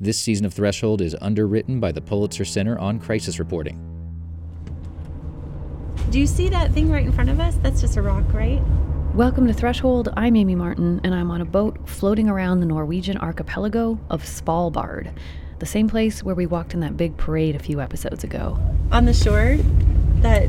This season of Threshold is underwritten by the Pulitzer Center on Crisis Reporting. Do you see that thing right in front of us? That's just a rock, right? Welcome to Threshold. I'm Amy Martin, and I'm on a boat floating around the Norwegian archipelago of Svalbard, the same place where we walked in that big parade a few episodes ago. On the shore, that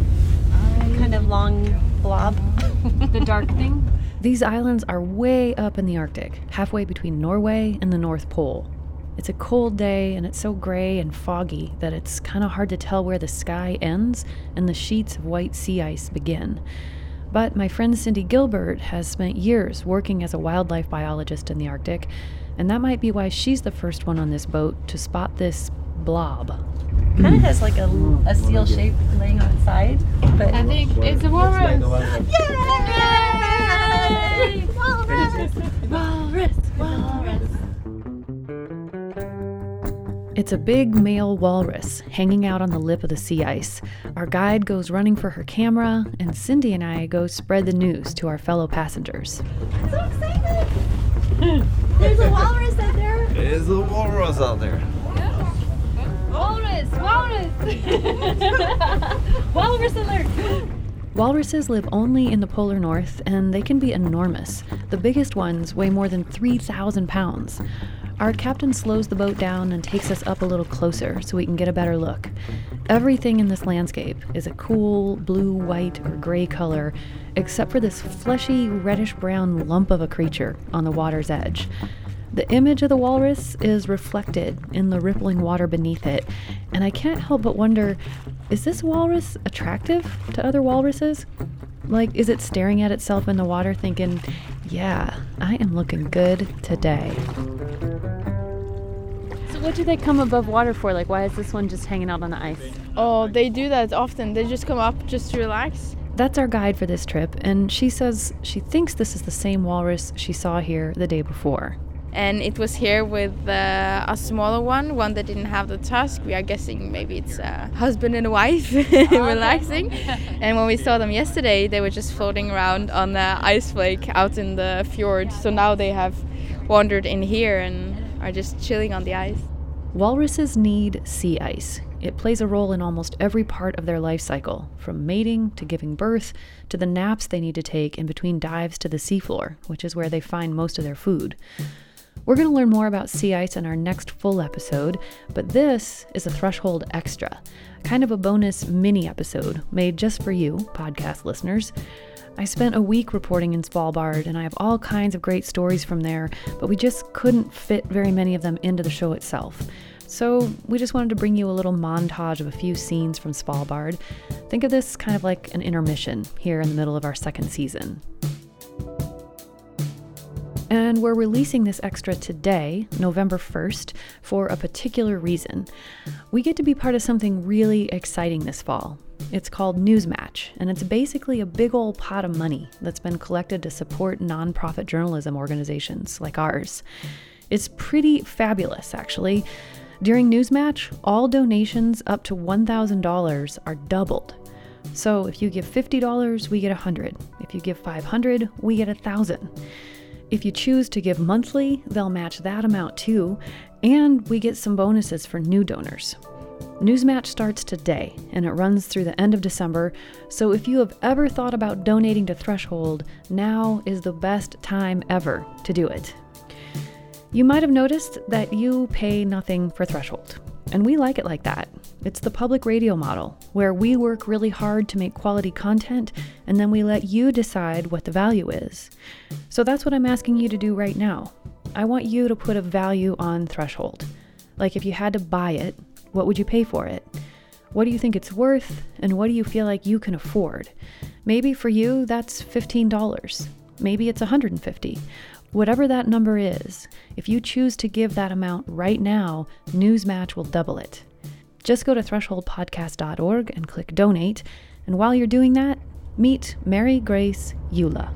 kind of long blob. the dark thing? These islands are way up in the Arctic, halfway between Norway and the North Pole. It's a cold day and it's so gray and foggy that it's kind of hard to tell where the sky ends and the sheets of white sea ice begin. But my friend Cindy Gilbert has spent years working as a wildlife biologist in the Arctic, and that might be why she's the first one on this boat to spot this blob. Kind of has like a, a seal shape laying on its side, but I think it's a walrus. Yay! Walrus! Walrus! Walrus! It's a big male walrus hanging out on the lip of the sea ice. Our guide goes running for her camera, and Cindy and I go spread the news to our fellow passengers. I'm so excited! There's a walrus out there. There's a walrus out there. Walrus! Walrus! Walrus alert! Walruses live only in the polar north, and they can be enormous. The biggest ones weigh more than 3,000 pounds. Our captain slows the boat down and takes us up a little closer so we can get a better look. Everything in this landscape is a cool blue, white, or gray color, except for this fleshy, reddish brown lump of a creature on the water's edge. The image of the walrus is reflected in the rippling water beneath it, and I can't help but wonder is this walrus attractive to other walruses? Like, is it staring at itself in the water thinking, yeah, I am looking good today? So, what do they come above water for? Like, why is this one just hanging out on the ice? Oh, they do that often. They just come up just to relax. That's our guide for this trip, and she says she thinks this is the same walrus she saw here the day before. And it was here with uh, a smaller one, one that didn't have the tusk. We are guessing maybe it's a husband and a wife relaxing. and when we saw them yesterday, they were just floating around on the ice flake out in the fjord. So now they have wandered in here and are just chilling on the ice. Walruses need sea ice. It plays a role in almost every part of their life cycle, from mating to giving birth to the naps they need to take in between dives to the seafloor, which is where they find most of their food. We're going to learn more about sea ice in our next full episode, but this is a Threshold Extra, kind of a bonus mini episode made just for you, podcast listeners. I spent a week reporting in Svalbard, and I have all kinds of great stories from there, but we just couldn't fit very many of them into the show itself. So, we just wanted to bring you a little montage of a few scenes from Svalbard. Think of this kind of like an intermission here in the middle of our second season. And we're releasing this extra today, November 1st, for a particular reason. We get to be part of something really exciting this fall. It's called Newsmatch, and it's basically a big old pot of money that's been collected to support nonprofit journalism organizations like ours. It's pretty fabulous, actually. During Newsmatch, all donations up to $1,000 are doubled. So if you give $50, we get 100. If you give 500, we get 1000. If you choose to give monthly, they'll match that amount too, and we get some bonuses for new donors. Newsmatch starts today and it runs through the end of December, so if you have ever thought about donating to Threshold, now is the best time ever to do it. You might have noticed that you pay nothing for Threshold, and we like it like that. It's the public radio model, where we work really hard to make quality content and then we let you decide what the value is. So that's what I'm asking you to do right now. I want you to put a value on Threshold. Like if you had to buy it, what would you pay for it? What do you think it's worth, and what do you feel like you can afford? Maybe for you, that's $15. Maybe it's 150. Whatever that number is, if you choose to give that amount right now, Newsmatch will double it. Just go to thresholdpodcast.org and click donate, and while you're doing that, meet Mary Grace Eula.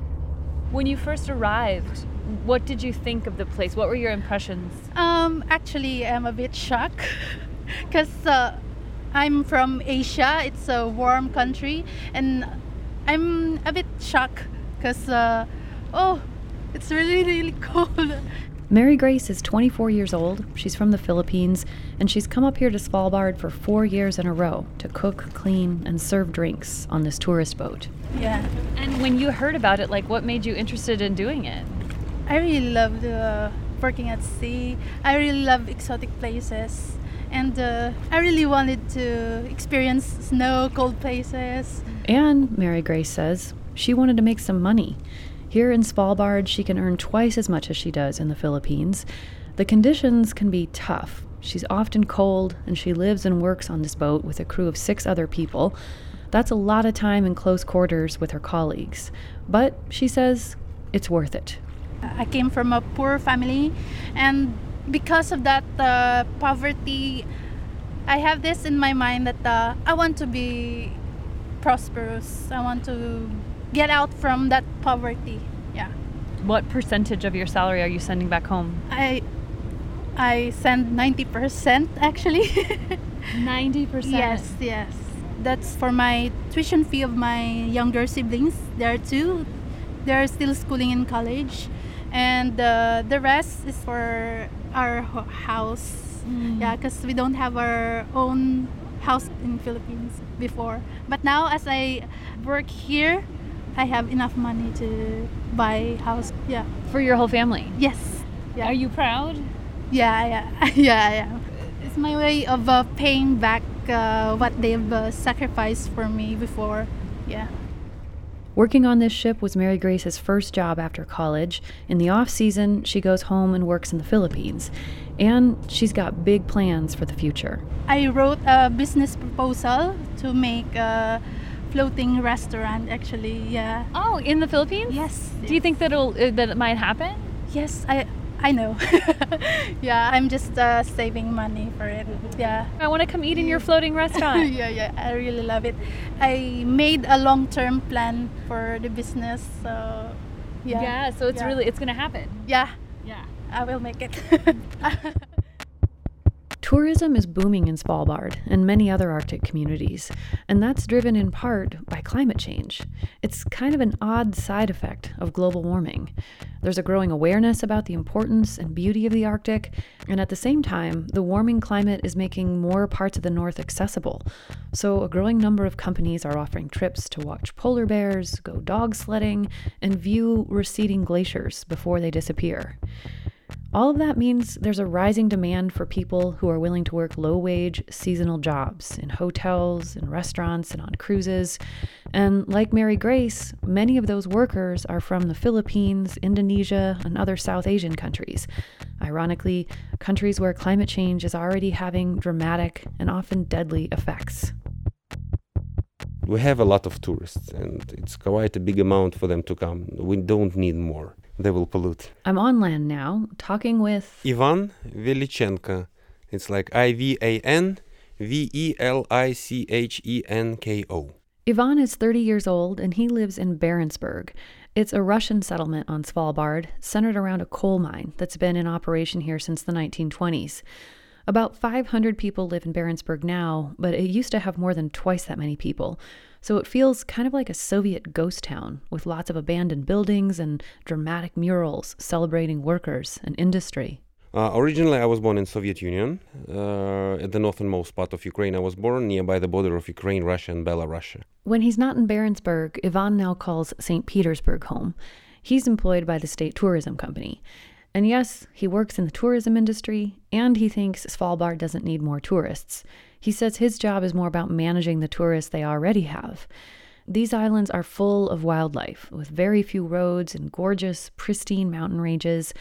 When you first arrived, what did you think of the place? What were your impressions? Um, actually, I'm a bit shocked because uh, I'm from Asia. It's a warm country, and I'm a bit shocked because uh, oh, it's really really cold. Mary Grace is 24 years old. She's from the Philippines, and she's come up here to Svalbard for four years in a row to cook, clean, and serve drinks on this tourist boat. Yeah. And when you heard about it, like what made you interested in doing it? I really love uh, working at sea. I really love exotic places. And uh, I really wanted to experience snow, cold places. And, Mary Grace says, she wanted to make some money. Here in Svalbard, she can earn twice as much as she does in the Philippines. The conditions can be tough. She's often cold, and she lives and works on this boat with a crew of six other people. That's a lot of time in close quarters with her colleagues. But she says it's worth it. I came from a poor family, and because of that uh, poverty, I have this in my mind that uh, I want to be prosperous. I want to get out from that poverty. Yeah. What percentage of your salary are you sending back home? I I send 90% actually. 90%. yes, yes. That's for my tuition fee of my younger siblings. There are two. They're still schooling in college. And uh, the rest is for our ho- house. Yeah, because we don't have our own house in Philippines before. But now as I work here, I have enough money to buy house. Yeah. For your whole family. Yes. Yeah. Are you proud? Yeah, yeah, yeah, yeah. It's my way of uh, paying back uh, what they've uh, sacrificed for me before. Yeah. Working on this ship was Mary Grace's first job after college. In the off season, she goes home and works in the Philippines. And she's got big plans for the future. I wrote a business proposal to make a floating restaurant. Actually, yeah. Oh, in the Philippines? Yes. Do you think that it'll uh, that it might happen? Yes, I I know. yeah, I'm just uh, saving money for it. Yeah. I want to come eat in your floating restaurant. yeah, yeah, I really love it. I made a long-term plan for the business, so yeah. yeah, so it's Yeah. really it's going to happen. Yeah, Yeah. I will make it. Tourism is booming in Svalbard and many other Arctic communities, and that's driven in part by climate change. It's kind of an odd side effect of global warming. There's a growing awareness about the importance and beauty of the Arctic, and at the same time, the warming climate is making more parts of the North accessible. So, a growing number of companies are offering trips to watch polar bears, go dog sledding, and view receding glaciers before they disappear. All of that means there's a rising demand for people who are willing to work low wage, seasonal jobs in hotels, in restaurants, and on cruises. And like Mary Grace, many of those workers are from the Philippines, Indonesia, and other South Asian countries. Ironically, countries where climate change is already having dramatic and often deadly effects. We have a lot of tourists, and it's quite a big amount for them to come. We don't need more. They will pollute. I'm on land now, talking with Ivan Velichenko. It's like I V A N V E L I C H E N K O. Ivan is 30 years old and he lives in Barentsburg. It's a Russian settlement on Svalbard, centered around a coal mine that's been in operation here since the 1920s. About 500 people live in Barentsburg now, but it used to have more than twice that many people. So it feels kind of like a Soviet ghost town with lots of abandoned buildings and dramatic murals celebrating workers and industry. Uh, originally, I was born in Soviet Union, uh, at the northernmost part of Ukraine. I was born nearby the border of Ukraine, Russia, and Belarus. When he's not in Barentsburg, Ivan now calls St. Petersburg home. He's employed by the state tourism company. And yes, he works in the tourism industry, and he thinks Svalbard doesn't need more tourists. He says his job is more about managing the tourists they already have. These islands are full of wildlife, with very few roads and gorgeous, pristine mountain ranges,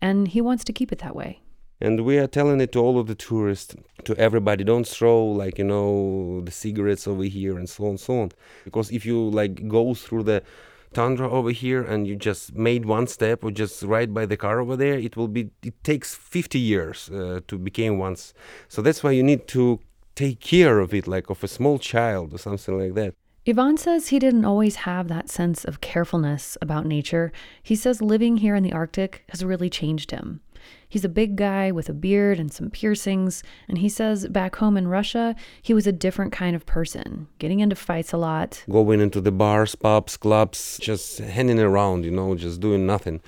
and he wants to keep it that way. And we are telling it to all of the tourists, to everybody, don't throw like you know the cigarettes over here and so on, so on. Because if you like go through the tundra over here and you just made one step or just ride by the car over there, it will be. It takes 50 years uh, to become once. So that's why you need to take care of it, like of a small child or something like that. Ivan says he didn't always have that sense of carefulness about nature. He says living here in the Arctic has really changed him. He's a big guy with a beard and some piercings, and he says back home in Russia, he was a different kind of person, getting into fights a lot. Going into the bars, pubs, clubs, just hanging around, you know, just doing nothing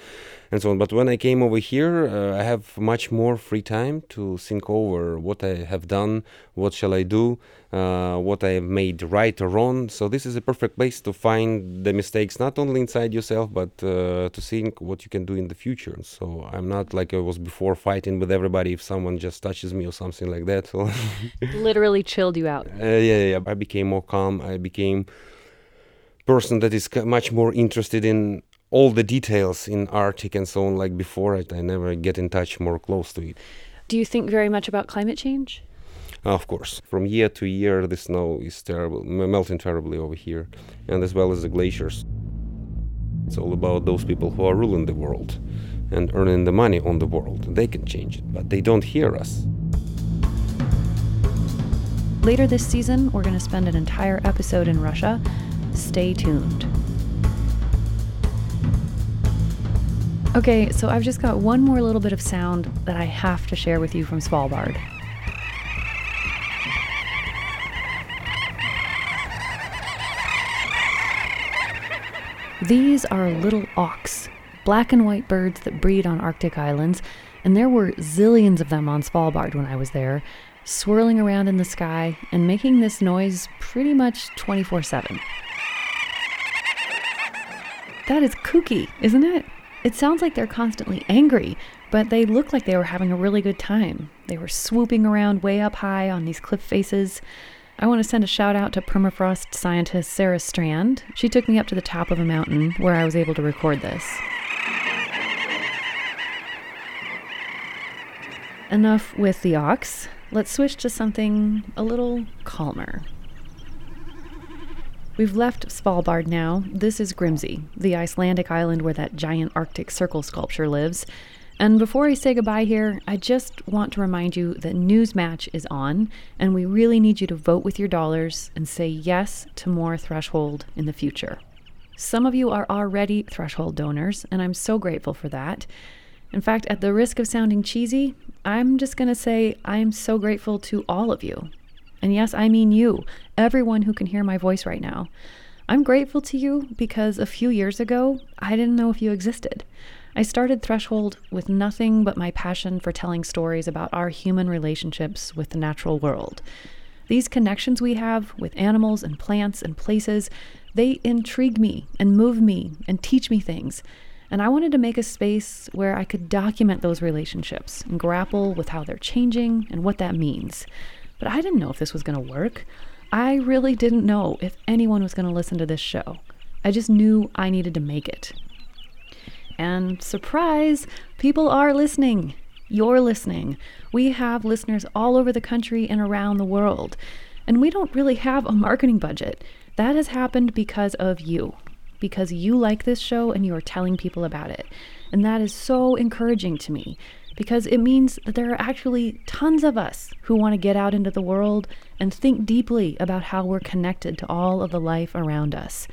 and so on. But when I came over here, uh, I have much more free time to think over what I have done, what shall I do, uh, what I have made right or wrong. So this is a perfect place to find the mistakes, not only inside yourself, but uh, to think what you can do in the future. So I'm not like I was before fighting with everybody if someone just touches me or something like that. So Literally chilled you out. Uh, yeah, yeah, I became more calm. I became person that is much more interested in all the details in Arctic and so on. Like before, I, I never get in touch more close to it. Do you think very much about climate change? Of course, from year to year, the snow is terrible, melting terribly over here, and as well as the glaciers. It's all about those people who are ruling the world and earning the money on the world. They can change it, but they don't hear us. Later this season, we're going to spend an entire episode in Russia. Stay tuned. Okay, so I've just got one more little bit of sound that I have to share with you from Svalbard. These are little auks, black and white birds that breed on Arctic islands, and there were zillions of them on Svalbard when I was there, swirling around in the sky and making this noise pretty much 24 7. That is kooky, isn't it? It sounds like they're constantly angry, but they look like they were having a really good time. They were swooping around way up high on these cliff faces. I want to send a shout out to permafrost scientist Sarah Strand. She took me up to the top of a mountain where I was able to record this. Enough with the auks, Let's switch to something a little calmer. We've left Svalbard now. This is Grimsey, the Icelandic island where that giant Arctic circle sculpture lives. And before I say goodbye here, I just want to remind you that Newsmatch is on, and we really need you to vote with your dollars and say yes to more Threshold in the future. Some of you are already Threshold donors, and I'm so grateful for that. In fact, at the risk of sounding cheesy, I'm just going to say I'm so grateful to all of you and yes, I mean you, everyone who can hear my voice right now. I'm grateful to you because a few years ago, I didn't know if you existed. I started Threshold with nothing but my passion for telling stories about our human relationships with the natural world. These connections we have with animals and plants and places, they intrigue me and move me and teach me things. And I wanted to make a space where I could document those relationships and grapple with how they're changing and what that means. But I didn't know if this was going to work. I really didn't know if anyone was going to listen to this show. I just knew I needed to make it. And surprise, people are listening. You're listening. We have listeners all over the country and around the world. And we don't really have a marketing budget. That has happened because of you, because you like this show and you are telling people about it. And that is so encouraging to me because it means that there are actually tons of us who want to get out into the world and think deeply about how we're connected to all of the life around us.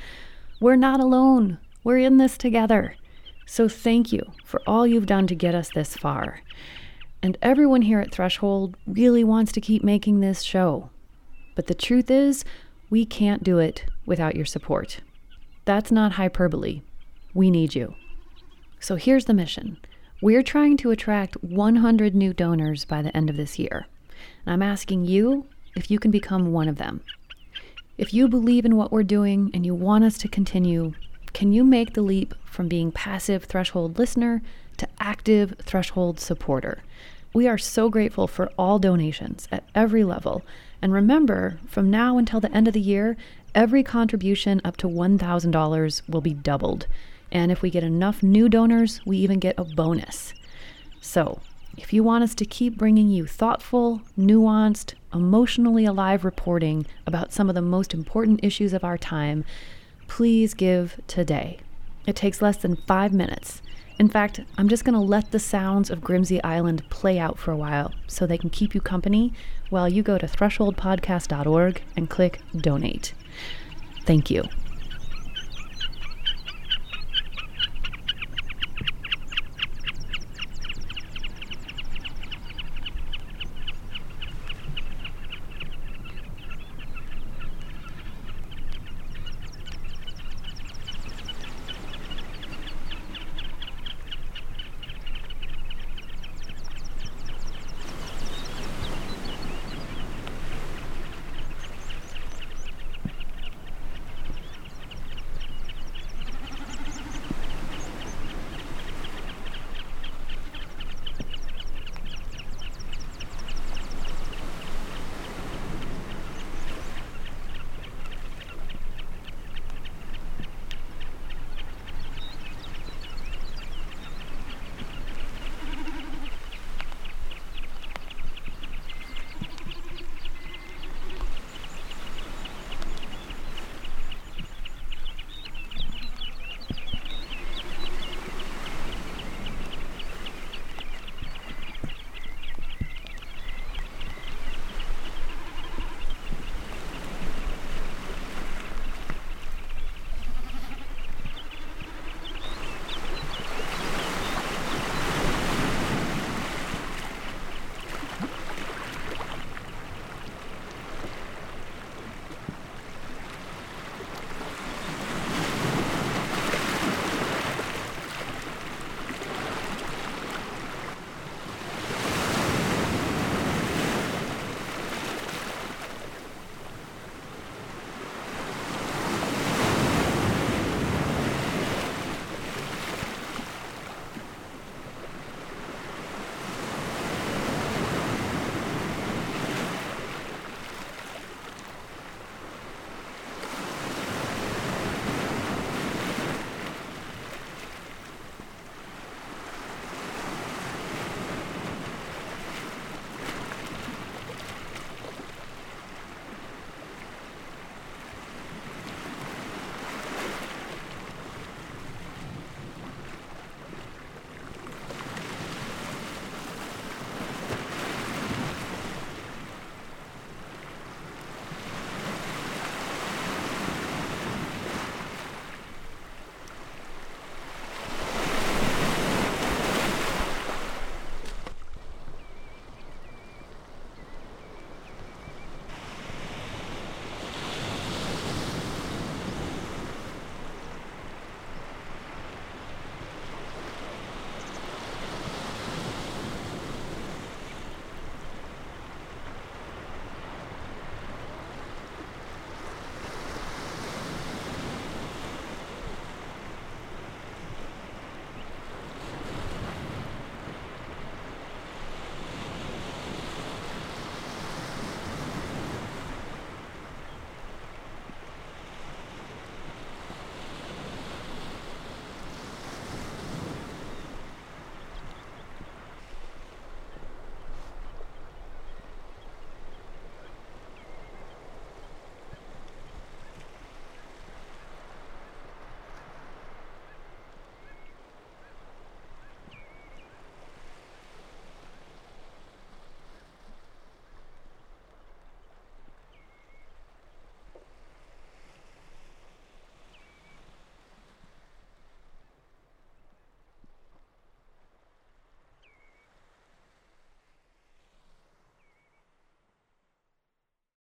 We're not alone, we're in this together. So thank you for all you've done to get us this far. And everyone here at Threshold really wants to keep making this show. But the truth is, we can't do it without your support. That's not hyperbole. We need you. So here's the mission we're trying to attract 100 new donors by the end of this year. And I'm asking you if you can become one of them. If you believe in what we're doing and you want us to continue, can you make the leap from being passive threshold listener to active threshold supporter? We are so grateful for all donations at every level. And remember, from now until the end of the year, every contribution up to $1,000 will be doubled. And if we get enough new donors, we even get a bonus. So, if you want us to keep bringing you thoughtful, nuanced, emotionally alive reporting about some of the most important issues of our time, please give today. It takes less than five minutes. In fact, I'm just going to let the sounds of Grimsey Island play out for a while so they can keep you company while you go to thresholdpodcast.org and click donate. Thank you.